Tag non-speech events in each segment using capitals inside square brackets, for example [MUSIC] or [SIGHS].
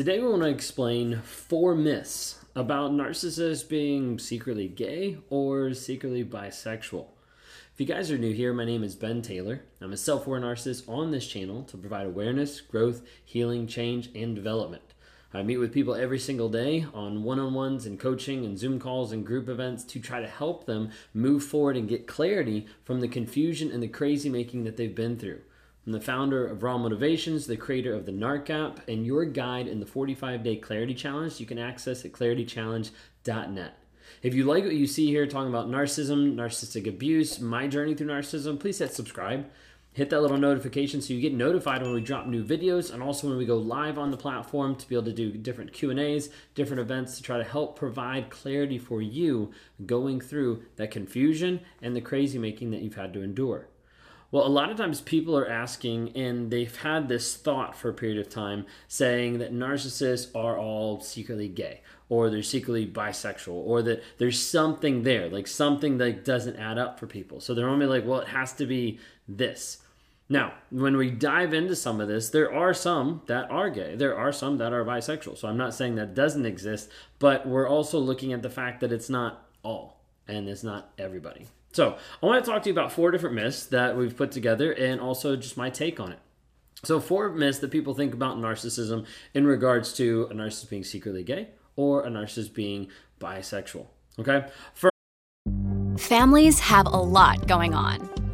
Today, we want to explain four myths about narcissists being secretly gay or secretly bisexual. If you guys are new here, my name is Ben Taylor. I'm a self aware narcissist on this channel to provide awareness, growth, healing, change, and development. I meet with people every single day on one on ones and coaching and Zoom calls and group events to try to help them move forward and get clarity from the confusion and the crazy making that they've been through. I'm the founder of Raw Motivations, the creator of the NARC app, and your guide in the 45 day Clarity Challenge. You can access at claritychallenge.net. If you like what you see here talking about narcissism, narcissistic abuse, my journey through narcissism, please hit subscribe hit that little notification so you get notified when we drop new videos and also when we go live on the platform to be able to do different q&a's different events to try to help provide clarity for you going through that confusion and the crazy making that you've had to endure well, a lot of times people are asking, and they've had this thought for a period of time saying that narcissists are all secretly gay, or they're secretly bisexual, or that there's something there, like something that doesn't add up for people. So they're only like, well, it has to be this. Now, when we dive into some of this, there are some that are gay. There are some that are bisexual. So I'm not saying that doesn't exist, but we're also looking at the fact that it's not all and it's not everybody. So I want to talk to you about four different myths that we've put together and also just my take on it. So, four myths that people think about narcissism in regards to a narcissist being secretly gay or a narcissist being bisexual. Okay? Families have a lot going on.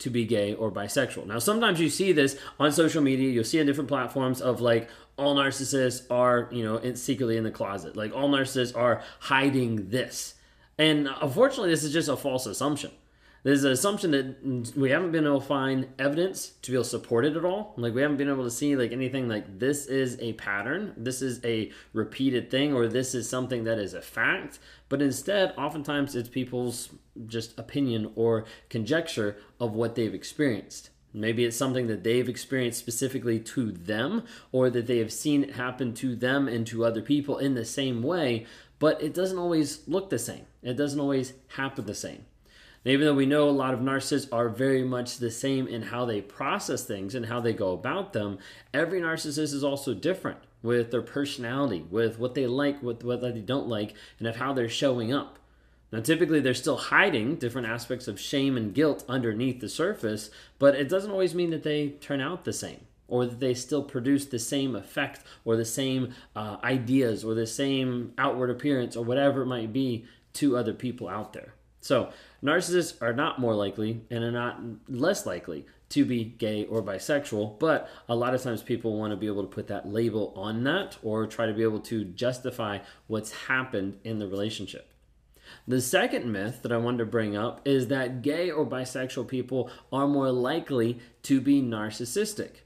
to be gay or bisexual. Now, sometimes you see this on social media. You'll see on different platforms of like all narcissists are, you know, secretly in the closet. Like all narcissists are hiding this. And unfortunately, this is just a false assumption. There's an assumption that we haven't been able to find evidence to be able to support it at all. Like we haven't been able to see like anything like this is a pattern, this is a repeated thing, or this is something that is a fact. But instead, oftentimes it's people's just opinion or conjecture of what they've experienced. Maybe it's something that they've experienced specifically to them, or that they have seen it happen to them and to other people in the same way, but it doesn't always look the same. It doesn't always happen the same. And even though we know a lot of narcissists are very much the same in how they process things and how they go about them, every narcissist is also different with their personality, with what they like, with what they don't like, and of how they're showing up. Now, typically, they're still hiding different aspects of shame and guilt underneath the surface, but it doesn't always mean that they turn out the same or that they still produce the same effect or the same uh, ideas or the same outward appearance or whatever it might be to other people out there. So, narcissists are not more likely and are not less likely to be gay or bisexual, but a lot of times people want to be able to put that label on that or try to be able to justify what's happened in the relationship. The second myth that I wanted to bring up is that gay or bisexual people are more likely to be narcissistic.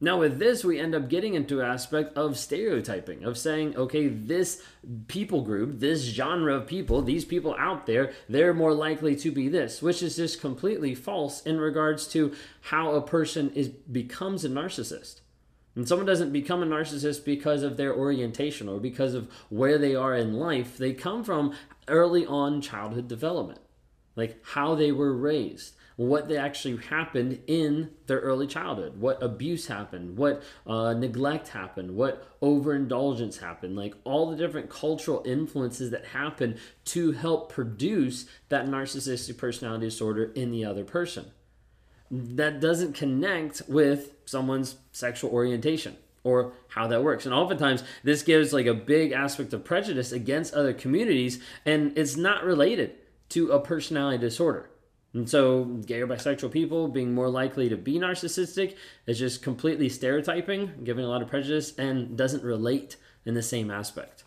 Now, with this, we end up getting into aspect of stereotyping, of saying, okay, this people group, this genre of people, these people out there, they're more likely to be this, which is just completely false in regards to how a person is becomes a narcissist. And someone doesn't become a narcissist because of their orientation or because of where they are in life. They come from early on childhood development, like how they were raised what they actually happened in their early childhood, what abuse happened, what uh, neglect happened, what overindulgence happened, like all the different cultural influences that happen to help produce that narcissistic personality disorder in the other person. That doesn't connect with someone's sexual orientation or how that works. And oftentimes, this gives like a big aspect of prejudice against other communities, and it's not related to a personality disorder. And so, gay or bisexual people being more likely to be narcissistic is just completely stereotyping, giving a lot of prejudice, and doesn't relate in the same aspect.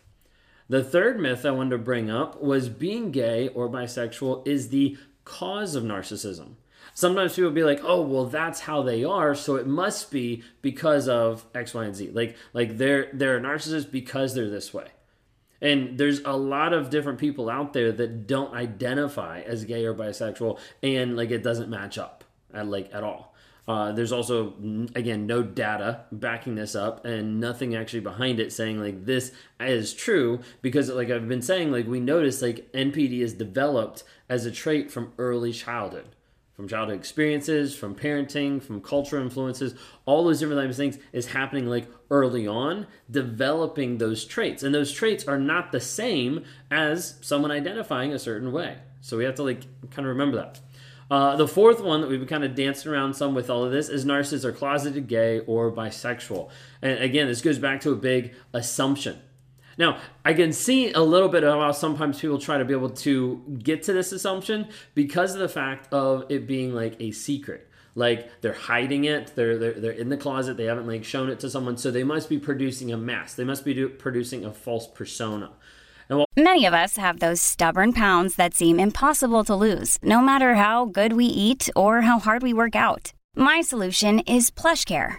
The third myth I wanted to bring up was being gay or bisexual is the cause of narcissism. sometimes people be like, "Oh, well, that's how they are, so it must be because of X, Y, and Z." Like, like they're they're a narcissist because they're this way. And there's a lot of different people out there that don't identify as gay or bisexual, and like it doesn't match up at like at all. Uh, there's also again no data backing this up and nothing actually behind it saying like this is true because like I've been saying like we notice like NPD is developed as a trait from early childhood from childhood experiences, from parenting, from cultural influences, all those different types of things is happening like early on, developing those traits. And those traits are not the same as someone identifying a certain way. So we have to like kind of remember that. Uh, the fourth one that we've been kind of dancing around some with all of this is narcissists are closeted gay or bisexual. And again, this goes back to a big assumption. Now, I can see a little bit of how sometimes people try to be able to get to this assumption because of the fact of it being like a secret. Like they're hiding it, they're, they're, they're in the closet, they haven't like shown it to someone, so they must be producing a mask. They must be do, producing a false persona. While- Many of us have those stubborn pounds that seem impossible to lose, no matter how good we eat or how hard we work out. My solution is PlushCare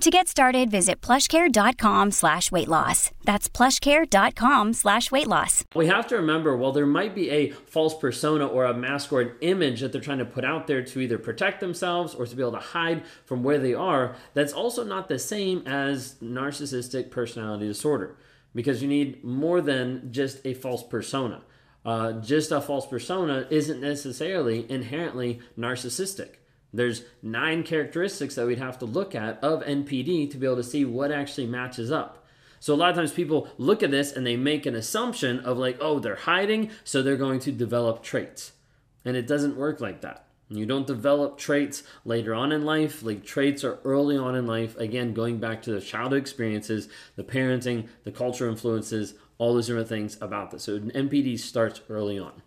To get started, visit plushcare.com slash weight loss. That's plushcare.com slash weight loss. We have to remember, while there might be a false persona or a mask or an image that they're trying to put out there to either protect themselves or to be able to hide from where they are, that's also not the same as narcissistic personality disorder because you need more than just a false persona. Uh, just a false persona isn't necessarily inherently narcissistic. There's nine characteristics that we'd have to look at of NPD to be able to see what actually matches up. So a lot of times people look at this and they make an assumption of like, oh, they're hiding, so they're going to develop traits. And it doesn't work like that. You don't develop traits later on in life. Like traits are early on in life. Again, going back to the childhood experiences, the parenting, the cultural influences, all those different things about this. So NPD starts early on.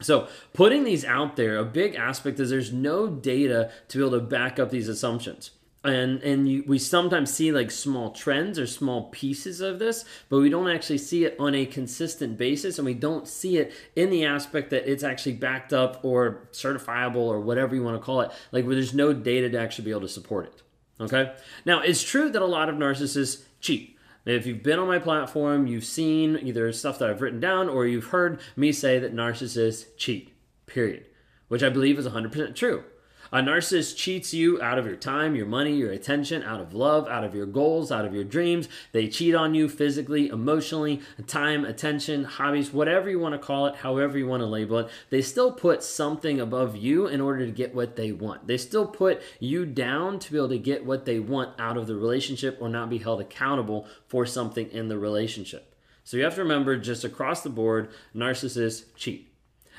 So, putting these out there, a big aspect is there's no data to be able to back up these assumptions. And, and you, we sometimes see like small trends or small pieces of this, but we don't actually see it on a consistent basis, and we don't see it in the aspect that it's actually backed up or certifiable or whatever you want to call it, like where there's no data to actually be able to support it. Okay? Now, it's true that a lot of narcissists cheat if you've been on my platform, you've seen either stuff that I've written down or you've heard me say that narcissists cheat, period, which I believe is 100% true. A narcissist cheats you out of your time, your money, your attention, out of love, out of your goals, out of your dreams. They cheat on you physically, emotionally, time, attention, hobbies, whatever you want to call it, however you want to label it. They still put something above you in order to get what they want. They still put you down to be able to get what they want out of the relationship or not be held accountable for something in the relationship. So you have to remember just across the board, narcissists cheat.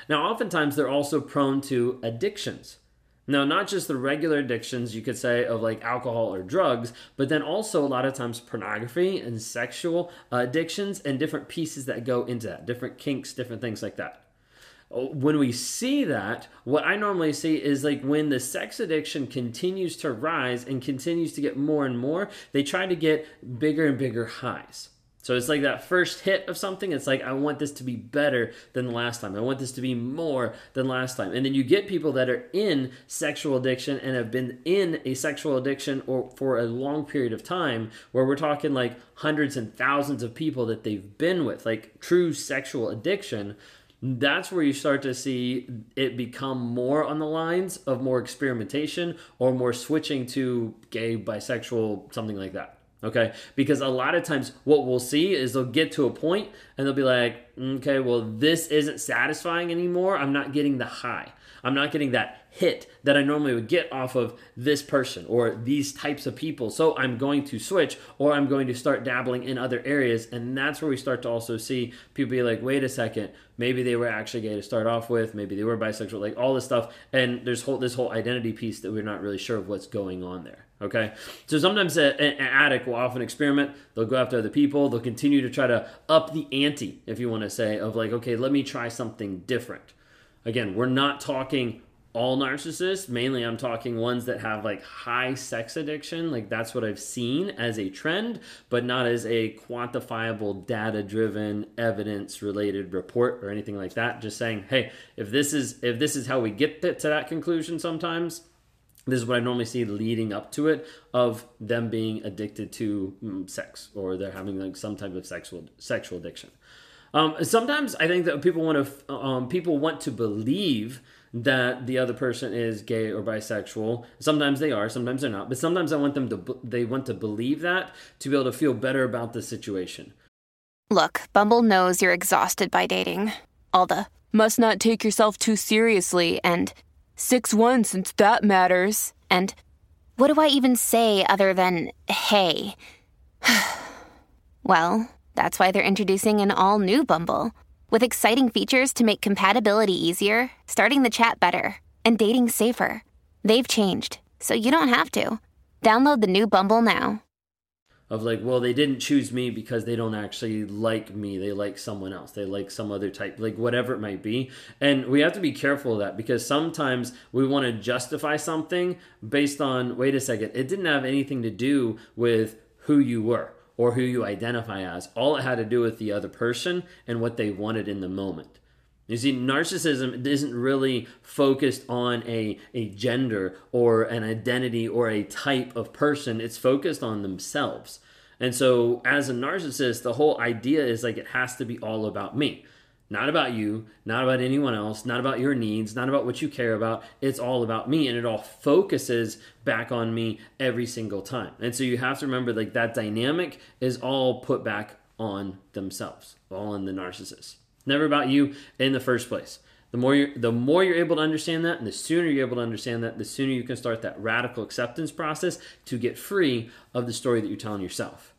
Now, oftentimes they're also prone to addictions. Now, not just the regular addictions you could say of like alcohol or drugs, but then also a lot of times pornography and sexual addictions and different pieces that go into that, different kinks, different things like that. Oh, when we see that, what I normally see is like when the sex addiction continues to rise and continues to get more and more, they try to get bigger and bigger highs. So it's like that first hit of something. It's like, I want this to be better than the last time. I want this to be more than last time. And then you get people that are in sexual addiction and have been in a sexual addiction or for a long period of time, where we're talking like hundreds and thousands of people that they've been with, like true sexual addiction. That's where you start to see it become more on the lines of more experimentation or more switching to gay, bisexual, something like that. Okay, because a lot of times what we'll see is they'll get to a point and they'll be like, mm, okay, well, this isn't satisfying anymore. I'm not getting the high. I'm not getting that hit that I normally would get off of this person or these types of people. So I'm going to switch or I'm going to start dabbling in other areas. And that's where we start to also see people be like, wait a second, maybe they were actually gay to start off with, maybe they were bisexual, like all this stuff. And there's whole this whole identity piece that we're not really sure of what's going on there. Okay, so sometimes a, an addict will often experiment. They'll go after other people. They'll continue to try to up the ante, if you want to say, of like, okay, let me try something different. Again, we're not talking all narcissists. Mainly, I'm talking ones that have like high sex addiction. Like that's what I've seen as a trend, but not as a quantifiable, data driven, evidence related report or anything like that. Just saying, hey, if this is if this is how we get to that conclusion, sometimes this is what I normally see leading up to it of them being addicted to mm, sex or they're having like some type of sexual sexual addiction. Um, sometimes I think that people want to um, people want to believe that the other person is gay or bisexual. Sometimes they are, sometimes they're not. But sometimes I want them to they want to believe that to be able to feel better about the situation. Look, Bumble knows you're exhausted by dating. All the must not take yourself too seriously and 6 1 since that matters. And what do I even say other than hey? [SIGHS] well, that's why they're introducing an all new Bumble with exciting features to make compatibility easier, starting the chat better, and dating safer. They've changed, so you don't have to. Download the new Bumble now. Of like, well, they didn't choose me because they don't actually like me. They like someone else. They like some other type, like whatever it might be. And we have to be careful of that because sometimes we want to justify something based on, wait a second, it didn't have anything to do with who you were or who you identify as. All it had to do with the other person and what they wanted in the moment. You see, narcissism isn't really focused on a, a gender or an identity or a type of person, it's focused on themselves. And so, as a narcissist, the whole idea is like it has to be all about me. Not about you, not about anyone else, not about your needs, not about what you care about. It's all about me and it all focuses back on me every single time. And so you have to remember like that dynamic is all put back on themselves, all on the narcissist. Never about you in the first place. The more you the more you're able to understand that and the sooner you're able to understand that, the sooner you can start that radical acceptance process to get free of the story that you're telling yourself.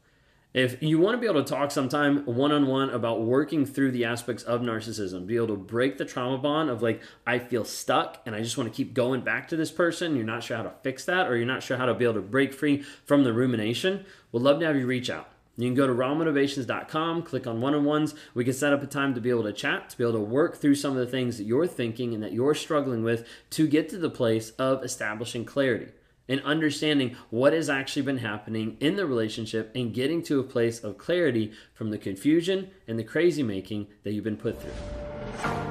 If you want to be able to talk sometime one on one about working through the aspects of narcissism, be able to break the trauma bond of like, I feel stuck and I just want to keep going back to this person, you're not sure how to fix that, or you're not sure how to be able to break free from the rumination, we'd love to have you reach out. You can go to rawmotivations.com, click on one on ones. We can set up a time to be able to chat, to be able to work through some of the things that you're thinking and that you're struggling with to get to the place of establishing clarity and understanding what has actually been happening in the relationship and getting to a place of clarity from the confusion and the crazy making that you've been put through.